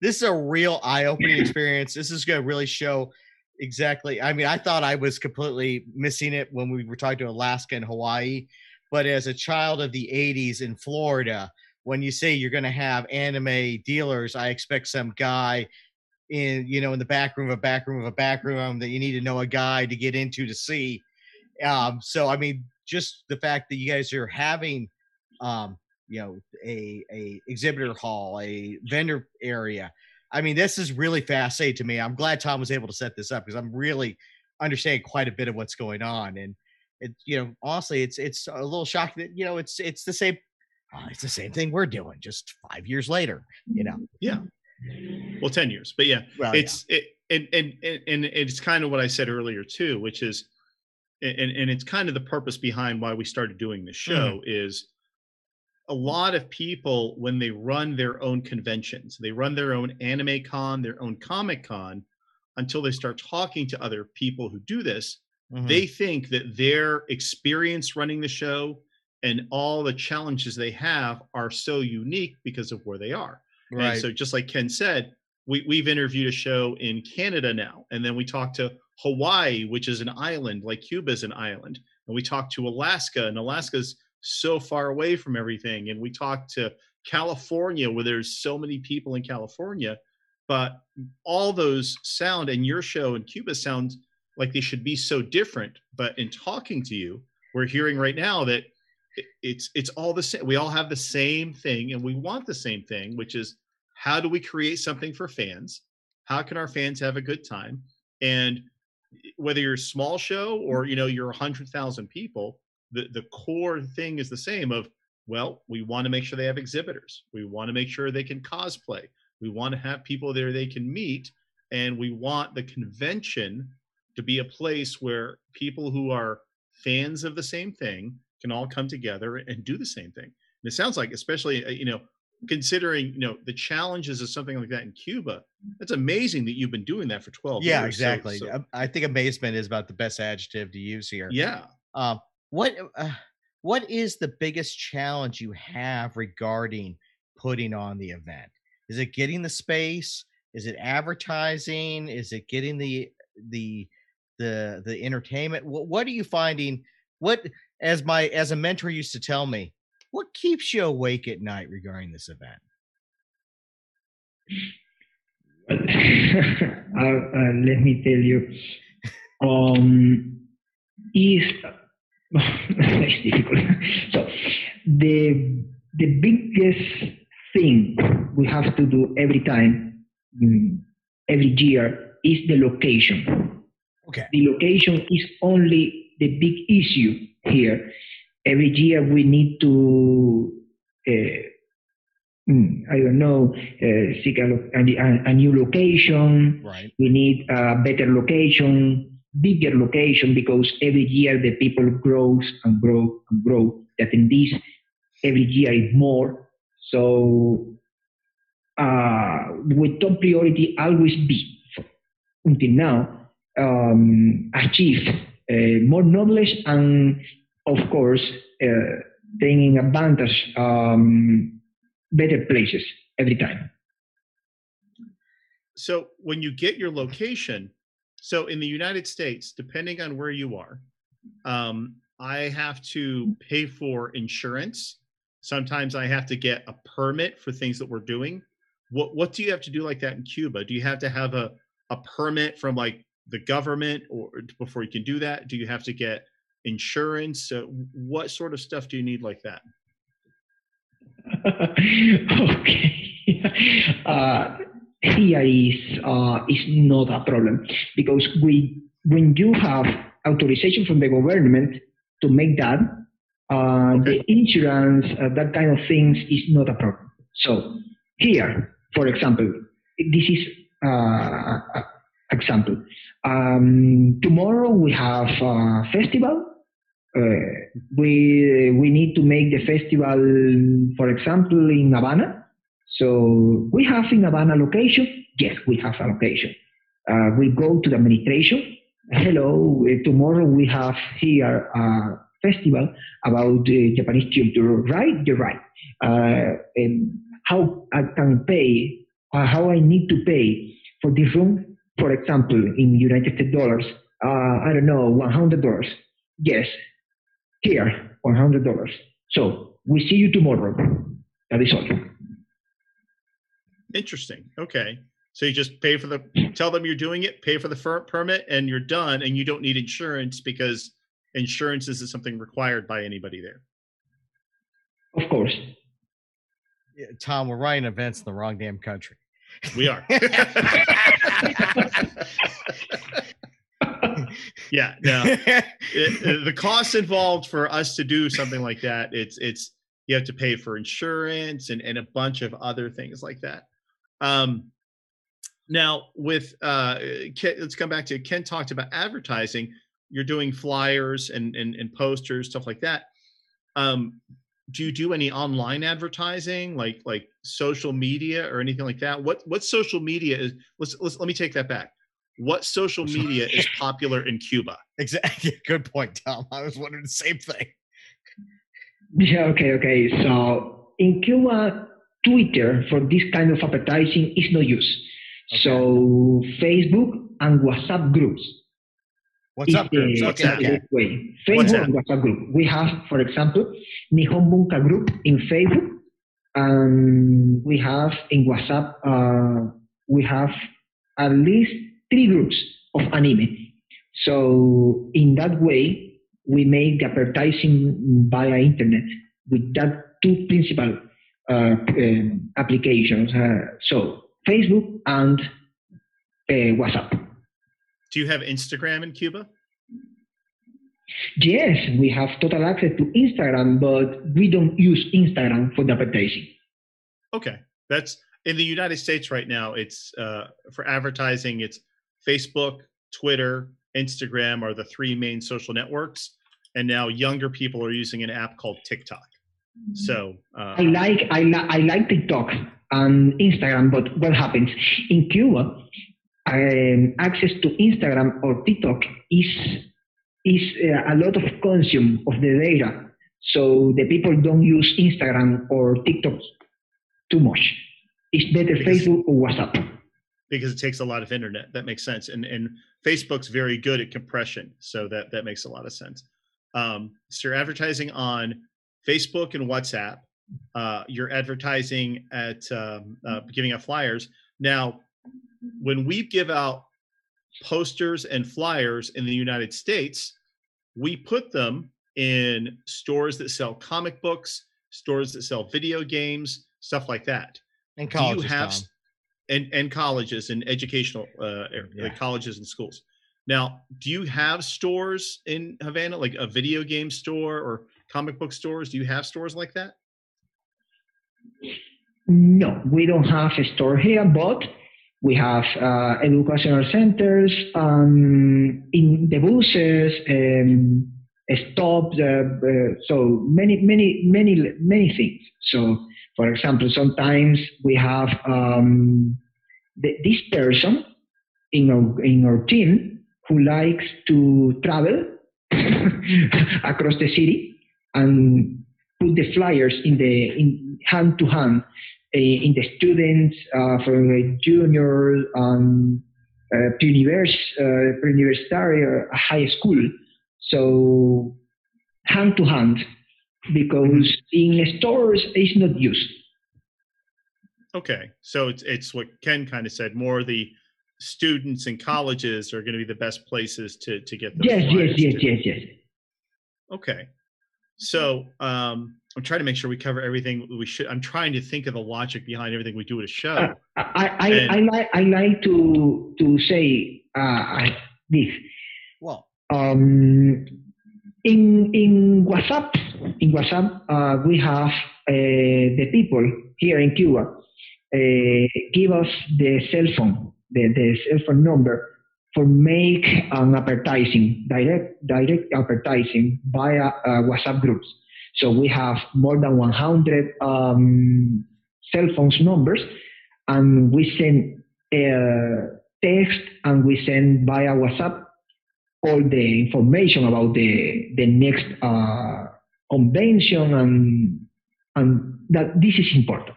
this is a real eye-opening experience. This is going to really show exactly. I mean, I thought I was completely missing it when we were talking to Alaska and Hawaii, but as a child of the '80s in Florida, when you say you're going to have anime dealers, I expect some guy in you know in the back room of a back room of a back room that you need to know a guy to get into to see. Um, so I mean, just the fact that you guys are having um, you know a a exhibitor hall a vendor area i mean this is really fascinating to me. I'm glad tom was able to set this up because i'm really understanding quite a bit of what's going on and it you know honestly it's it's a little shocking that you know it's it's the same uh, it's the same thing we're doing just five years later you know? Yeah. Well 10 years but yeah well, yeah. it's it and, and and and it's kind of what i said earlier too which is and and it's kind of the purpose behind why we started doing this show is a lot of people when they run their own conventions they run their own anime con their own comic con until they start talking to other people who do this Mhm. they think that their experience running the show and all the challenges they have are so unique because of where they are. Right. and so just like Ken said, we, we've interviewed a show in Canada now, and then we talked to Hawaii, which is an island, like Cuba is an island, and we talked to Alaska, and Alaska's so far away from everything, and we talked to California, where there's so many people in California, but all those sound, and your show in Cuba sounds like they should be so different. But in talking to you, we're hearing right now that it's it's all the same. We all have the same thing, and we want the same thing, which is how do we create something for fans? How can our fans have a good time? And whether you're a small show or you know you're a hundred thousand people, the the core thing is the same. Of well, we want to make sure they have exhibitors. We want to make sure they can cosplay. We want to have people there they can meet, and we want the convention to be a place where people who are fans of the same thing can all come together and do the same thing. And it sounds like, especially uh, you know, considering you know the challenges of something like that in Cuba, that's amazing that you've been doing that for 12 yeah, years. So- exactly. so- Um, I think amazement is about the best adjective to use here. yeah. Um, what uh, what is the biggest challenge you have regarding putting on the event? Is it getting the space? Is it advertising? Is it getting the the the the entertainment? What what are you finding? What as my as a mentor used to tell me, what keeps you awake at night regarding this event? uh, uh, let me tell you, um, is it's difficult. So the the biggest thing we have to do every time, mm, every year, is the location. Okay. The location is only the big issue here. Every year we need to. Uh, mm, I don't know, uh, seek a, lo- a, a new location, Right. we need a better location, bigger location, because every year the people grows and grow and grow. The attendees every year is more. So, uh, with top priority always be until now um, achieve uh, more knowledge and, of course, uh, taking advantage um, better places every time. So when you get your location, so in the United States, depending on where you are, um, I have to pay for insurance. Sometimes I have to get a permit for things that we're doing. What what do you have to do like that in Cuba? Do you have to have a a permit from like the government or before you can do that? Do you have to get insurance? So what sort of stuff do you need like that? okay. Uh, here is uh, is not a problem because we when you have authorization from the government to make that, uh, the insurance, uh, that kind of things is not a problem. So here, for example, this is uh, a example. Um, tomorrow we have a festival uh, we we need to make the festival, for example, in Havana. So we have in Havana location. Yes, we have a location. Uh, we go to the administration. Hello, uh, tomorrow we have here a festival about uh, Japanese culture. Right, you're right. Uh, and how I can pay, uh, how I need to pay for this room, for example, in United States dollars. Uh, I don't know, one hundred dollars. Yes, here, $100. So we see you tomorrow. That is all. Interesting. Okay. So you just pay for the tell them you're doing it, pay for the fir- permit, and you're done, and you don't need insurance because insurance isn't something required by anybody there. Of course. Yeah, Tom, we're running events in the wrong damn country. We are. yeah. No. It- uh, the costs involved for us to do something like that, it's it's you have to pay for insurance and and a bunch of other things like that. Um, now with uh, Ken, let's come back to Ken talked about advertising. You're doing flyers and and, and posters, stuff like that. Um, do you do any online advertising, like like social media or anything like that? What what social media is? Let's let's let me take that back. What social media is popular in Cuba? Exactly. Good point, Tom. I was wondering the same thing. Yeah, okay, okay. So in Cuba, Twitter for this kind of advertising is no use. So Facebook and WhatsApp groups. What's up, groups? the- Okay, okay. best way. What's Facebook and WhatsApp group. We have, for example, Nihon Bunka group in Facebook, and we have in WhatsApp, uh, we have at least three groups of anime. So in that way, we make the advertising via internet with that two principal uh, um, applications. Uh, so Facebook and uh, WhatsApp. Do you have Instagram in Cuba? Yes, we have total access to Instagram, but we don't use Instagram for the advertising. Okay, that's in the United States right now. It's uh, for advertising. It's Facebook, Twitter, Instagram are the three main social networks, and now younger people are using an app called TikTok. So uh, I like I, I like TikTok and Instagram, but what happens in Cuba? Um, access to Instagram or TikTok is is uh, a lot of consume of the data, so the people don't use Instagram or TikTok too much. It's better Facebook or WhatsApp. Because it takes a lot of internet. That makes sense. And and Facebook's very good at compression, so that that makes a lot of sense. Um, so you're advertising on Facebook and WhatsApp. Uh, you're advertising at um, uh, giving out flyers. Now, when we give out posters and flyers in the United States, we put them in stores that sell comic books, stores that sell video games, stuff like that And do you have Tom. And and colleges and educational uh Yeah. like colleges and schools now do you have stores in havana like a video game store or comic book stores do you have stores like that No, we don't have a store here, but we have uh, educational centers um, in the buses, um, stops, uh, uh, so many, many, many, many things. So, for example, sometimes we have um, the, this person in our, in our team who likes to travel across the city and put the flyers in the hand to hand uh, in the students uh, from the junior um, uh, pre-univers, uh, or high school. So hand to hand because in stores it's not used. okay so it's it's what ken kind of said more the students and colleges are going to be the best places to to get those Yes, yes, yes, to. yes, yes. okay so um i'm trying to make sure we cover everything we should i'm trying to think of the logic behind everything we do at a show Uh, I, I, And- I, like I like to to say uh, this. Well, Um, in in WhatsApp, in WhatsApp, uh, we have uh, the people here in Cuba uh, give us the cell phone, the, the cell phone number for make an advertising, direct direct advertising via uh, WhatsApp groups. So we have more than 100 um, cell phones numbers, and we send uh, text and we send via WhatsApp all the information about the the next uh, convention and and that this is important.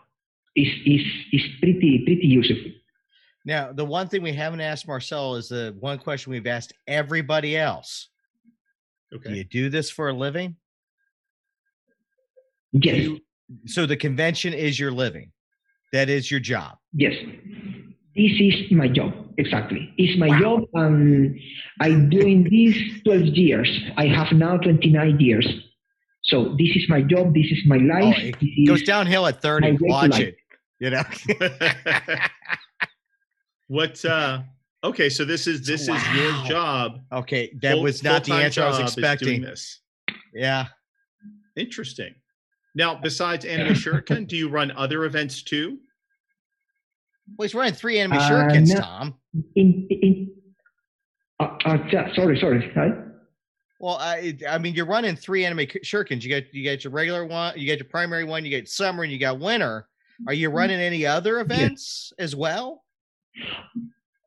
Is is is pretty pretty useful. now the one thing we haven't asked Marcel is the one question we've asked everybody else. Do okay you do this for a living? Yes, You- So the convention is your living. That is your job. yes. This is my job exactly. It's my Wow. job, and I'm doing this 12 years. I have now 29 years. So this is my job. This is my life. Oh, it this goes downhill at 30. Watch life. it. You know. what uh okay so this is this is your job okay, that full- was not the answer I was job is doing expecting. this Yeah. interesting now besides anime shuriken do you run other events too Well, he's running three anime Uh, shurikens, no. Tom. in in. Uh, uh, sorry, sorry. Well, I, I mean, you're running three anime k- shurikens. You got you got your regular one, you got your primary one, you got summer, and you got winter. Are you running any other events as well?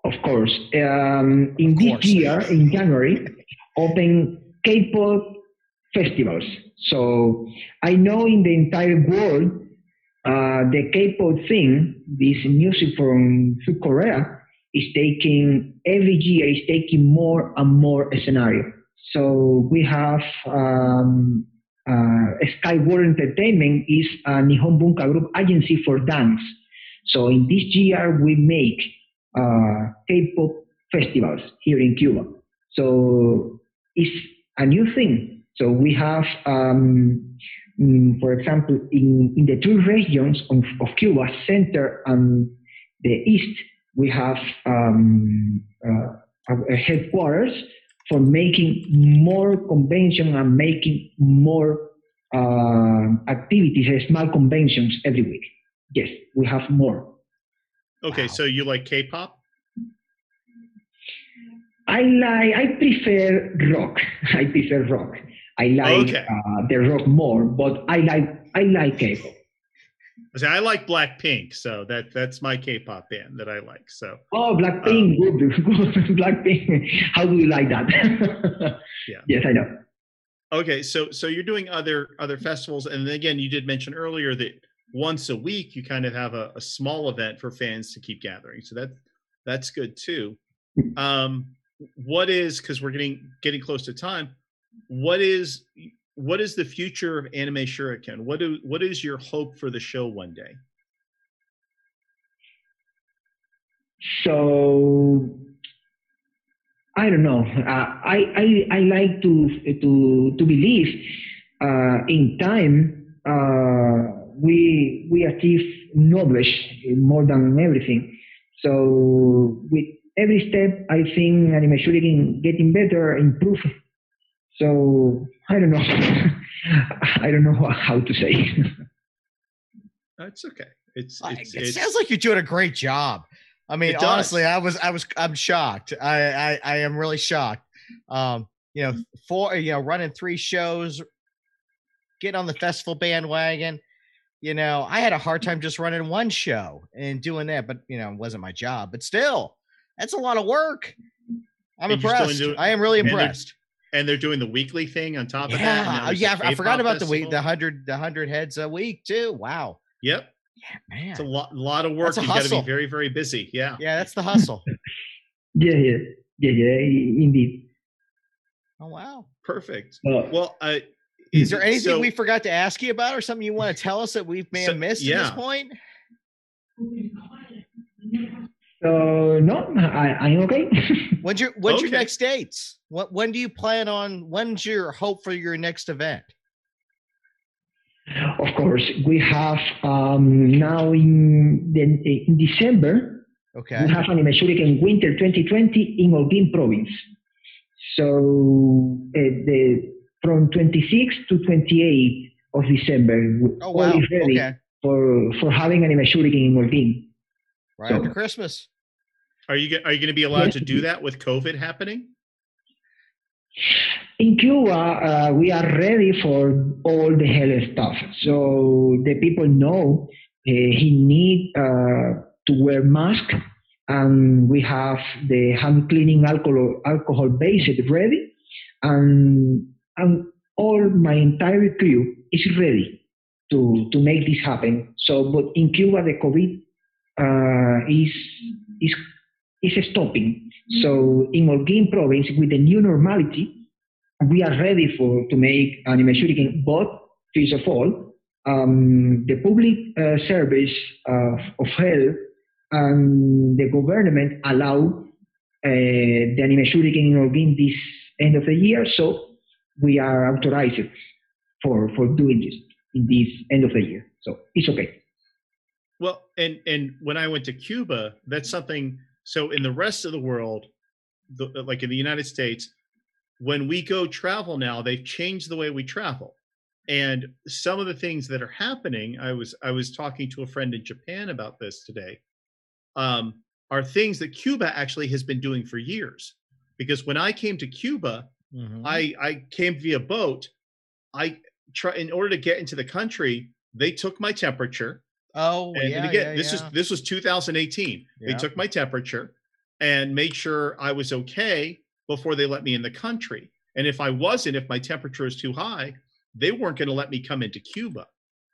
Of course. Um, in Of this year, in January, open K-pop festivals. So I know in the entire world, uh, the K-pop thing, this music from South Korea, is taking every year is taking more and more scenario. So we have um, uh, Skyward Entertainment is a Nihon Bunka Group agency for dance. So in this year we make uh, K-pop festivals here in Cuba. So it's a new thing. So we have, um, mm, for example, in, in the two regions of, of Cuba, center and the east, we have um, uh, headquarters for making more convention and making more uh, activities, uh, small conventions every week. Yes, we have more. okay Wow. so you like k-pop I like, I prefer rock. I prefer rock. I like Okay. uh, the rock more, but I like I like K-pop. I say, I like Blackpink, so that that's my K-pop band that I like. So Oh, Blackpink, good, good, Blackpink. How do you like that? Yeah. Yes, I know. okay, so so you're doing other other festivals, and again, you did mention earlier that once a week you kind of have a, a small event for fans to keep gathering. So that that's good too. Um, what is because we're getting getting close to time. What is what is the future of Anime Shuriken? What do what is your hope for the show one day? So I don't know. Uh, I, I I like to to to believe uh, in time uh, we we achieve knowledge more than everything. So with every step, I think Anime Shuriken getting better, improve. So I don't know. I don't know how to say. That's okay. It's, I- it's, it it's sounds like you're doing a great job. I mean, honestly, I was, I was, I'm shocked. I, I, I am really shocked. Um, you know, four, you know, running three shows, getting on the festival bandwagon. You know, I had a hard time just running one show and doing that, but you know, it wasn't my job. But still, that's a lot of work. I'm And impressed. I am really and impressed. And they're doing the weekly thing on top of that. Yeah, oh, yeah. I forgot K-pop about the week, the hundred, the hundred heads a week too. Wow, Yep, yeah, man. it's a lot, lot of work. That's a You got to be very, very busy. Yeah. Yeah, that's the hustle. yeah, yeah, yeah, yeah. Indeed. oh wow. Perfect. Uh, Well, uh, Is there anything so- we forgot to ask you about, or something you want to tell us that we may So- have missed at this point? So no, I, I'm okay. When's your When's your next dates? What When do you plan on? When's your hope for your next event? Of course, we have um, now in, the, in December, Okay. we have Anime Shuriken Winter 2020 in Holguín province. So uh, the, from 26 to 28 of December, Oh wow. ready Okay. for, for having Anime Shuriken in Holguín. Right So- after Christmas. Are you are you going to be allowed to do that with COVID happening? In Cuba, uh, we are ready for all the health stuff. So the people know uh, he need uh, to wear mask, and we have the hand cleaning alcohol alcohol based ready, and and all my entire crew is ready to to make this happen. So, but in Cuba, the COVID uh, is is is stopping. So in Holguín province, with the new normality, we are ready for to make anime shuriken. But first of all, um, the public uh, service uh, of health and the government allow uh, the anime shuriken in Holguín this end of the year. So we are authorized for for doing this in this end of the year. So it's okay. Well, and and when I went to Cuba, that's something. So in the rest of the world, the, like in the United States, when we go travel now, they've changed the way we travel. And some of the things that are happening, I was I was talking to a friend in Japan about this today, um, are things that Cuba actually has been doing for years. Because when I came to Cuba, Mhm. I I came via boat. I try in order to get into the country, they took my temperature. Oh And, yeah. and again, yeah, this yeah. is this was 2018. They took my temperature and made sure I was okay before they let me in the country. And if I wasn't, if my temperature is too high, they weren't going to let me come into Cuba.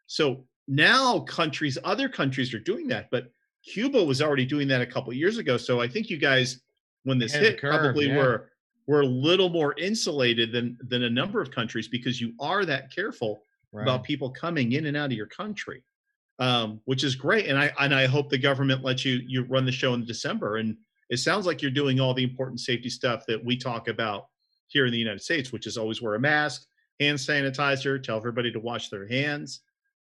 So now countries, other countries are doing that, but Cuba was already doing that a couple years ago. So I think you guys, when this Ahead of the hit, curve, probably were were a little more insulated than than a number of countries because you are that careful Right. about people coming in and out of your country, um, which is great. And I and I hope the government lets you you run the show in December. And it sounds like you're doing all the important safety stuff that we talk about here in the United States, which is always wear a mask, hand sanitizer, tell everybody to wash their hands.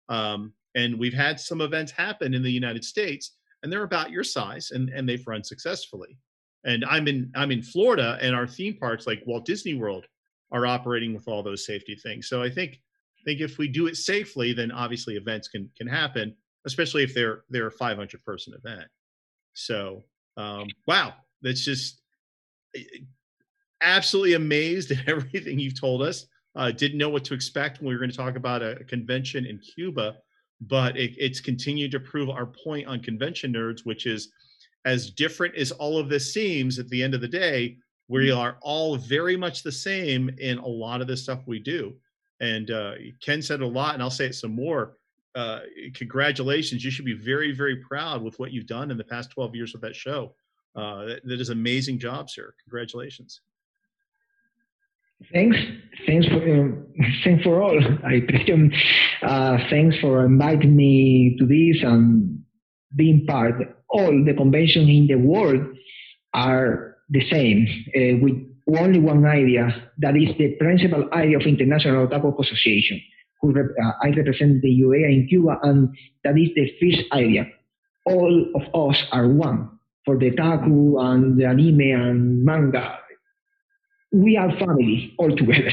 Um, and we've had some events happen in the United States, and they're about your size, and and they've run successfully. And I'm in I'm in Florida, and our theme parks like Walt Disney World are operating with all those safety things. So I think think if we do it safely, then obviously events can can happen, especially if they're they're a 500 person event. So um, wow, that's just eh, absolutely amazed at everything you've told us. uh, didn't know what to expect when we were going to talk about a, convention in Cuba, but it, it's continued to prove our point on convention nerds, which is as different as all of this seems at the end of the day, we mm-hmm. are all very much the same in a lot of the stuff we do. And uh, Ken said a lot, and I'll say it some more. Uh, congratulations! You should be very, very proud with what you've done in the past 12 years with that show. Uh, that, that is amazing job, sir. Congratulations. Thanks, thanks for um, thanks for all. I presume. Uh, thanks for inviting me to this and being part. All the conventions in the world are the same, uh, with only one idea. That is the principal idea of International Otaku Association. Who rep- uh, I represent the UEA in Cuba, and that is the first idea. All of us are one for the taku and the anime and manga we are family all together.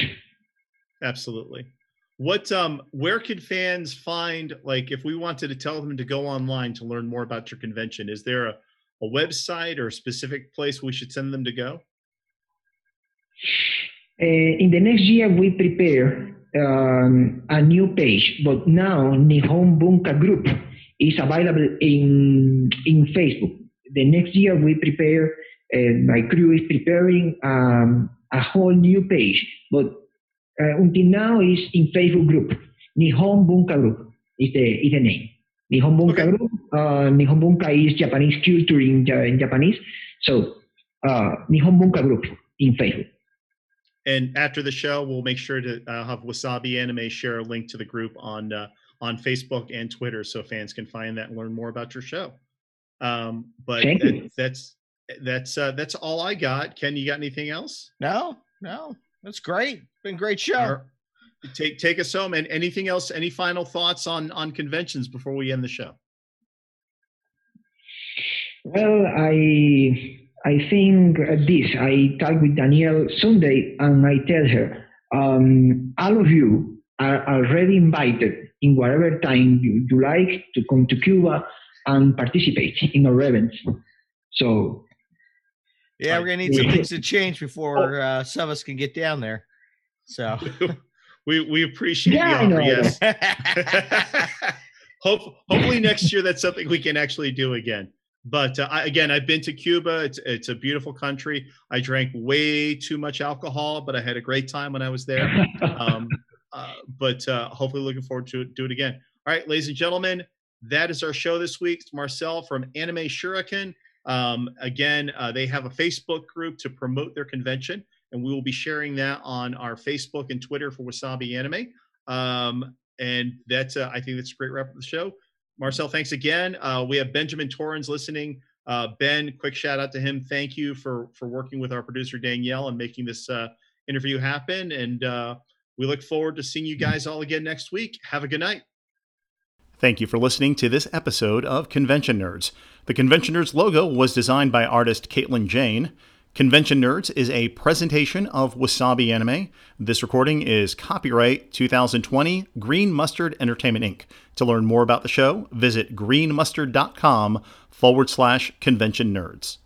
Absolutely. What um where could fans find like if we wanted to tell them to go online to learn more about your convention, is there a, a website or a specific place we should send them to go? Uh, in the next year, we prepare um, a new page, but now Nihon Bunka Group is available in in Facebook. The next year, we prepare. Uh, my crew is preparing um, a whole new page. But uh, until now is in Facebook group. Nihon Bunka Group is the, is the name. Nihon Bunka okay. Group. Uh, Nihon Bunka is Japanese culture in, in Japanese. So uh, Nihon Bunka Group in Facebook. And after the show, we'll make sure to uh, have Wasabi Anime share a link to the group on uh, on Facebook and Twitter, so fans can find that and learn more about your show. Um, but that, that's that's uh, that's all I got. Ken, you got anything else? No, no, that's great. Been great show. Take take us home. And anything else? Any final thoughts on on conventions before we end the show? Well, I I think this. I talk with Danielle Sunday, and I tell her, um, all of you are already invited in whatever time you, you like to come to Cuba and participate in our events. So yeah, we're gonna need some things to change before oh. uh, some of us can get down there. So we we appreciate yeah, the offer. Yes. Hope, hopefully next year that's something we can actually do again. But uh, I, again, I've been to Cuba. It's it's a beautiful country. I drank way too much alcohol, but I had a great time when I was there. Um, uh, but uh, hopefully, looking forward to do it again. All right, ladies and gentlemen, that is our show this week. It's Marcel from Anime Shuriken. Um, again, uh, they have a Facebook group to promote their convention, and we will be sharing that on our Facebook and Twitter for Wasabi Anime. Um, and that's, uh, I think that's a great wrap of the show. Marcel, thanks again. Uh, we have Benjamin Torrens listening. Uh, ben, quick shout out to him. Thank you for for working with our producer Danielle and making this uh, interview happen. And uh, we look forward to seeing you guys all again next week. Have a good night. Thank you for listening to this episode of Convention Nerds. The Convention Nerds logo was designed by artist Caitlin Jane. Convention Nerds is a presentation of Wasabi Anime. This recording is copyright 2020 Green Mustard Entertainment Inc. To learn more about the show, visit greenmustard.com forward slash convention nerds.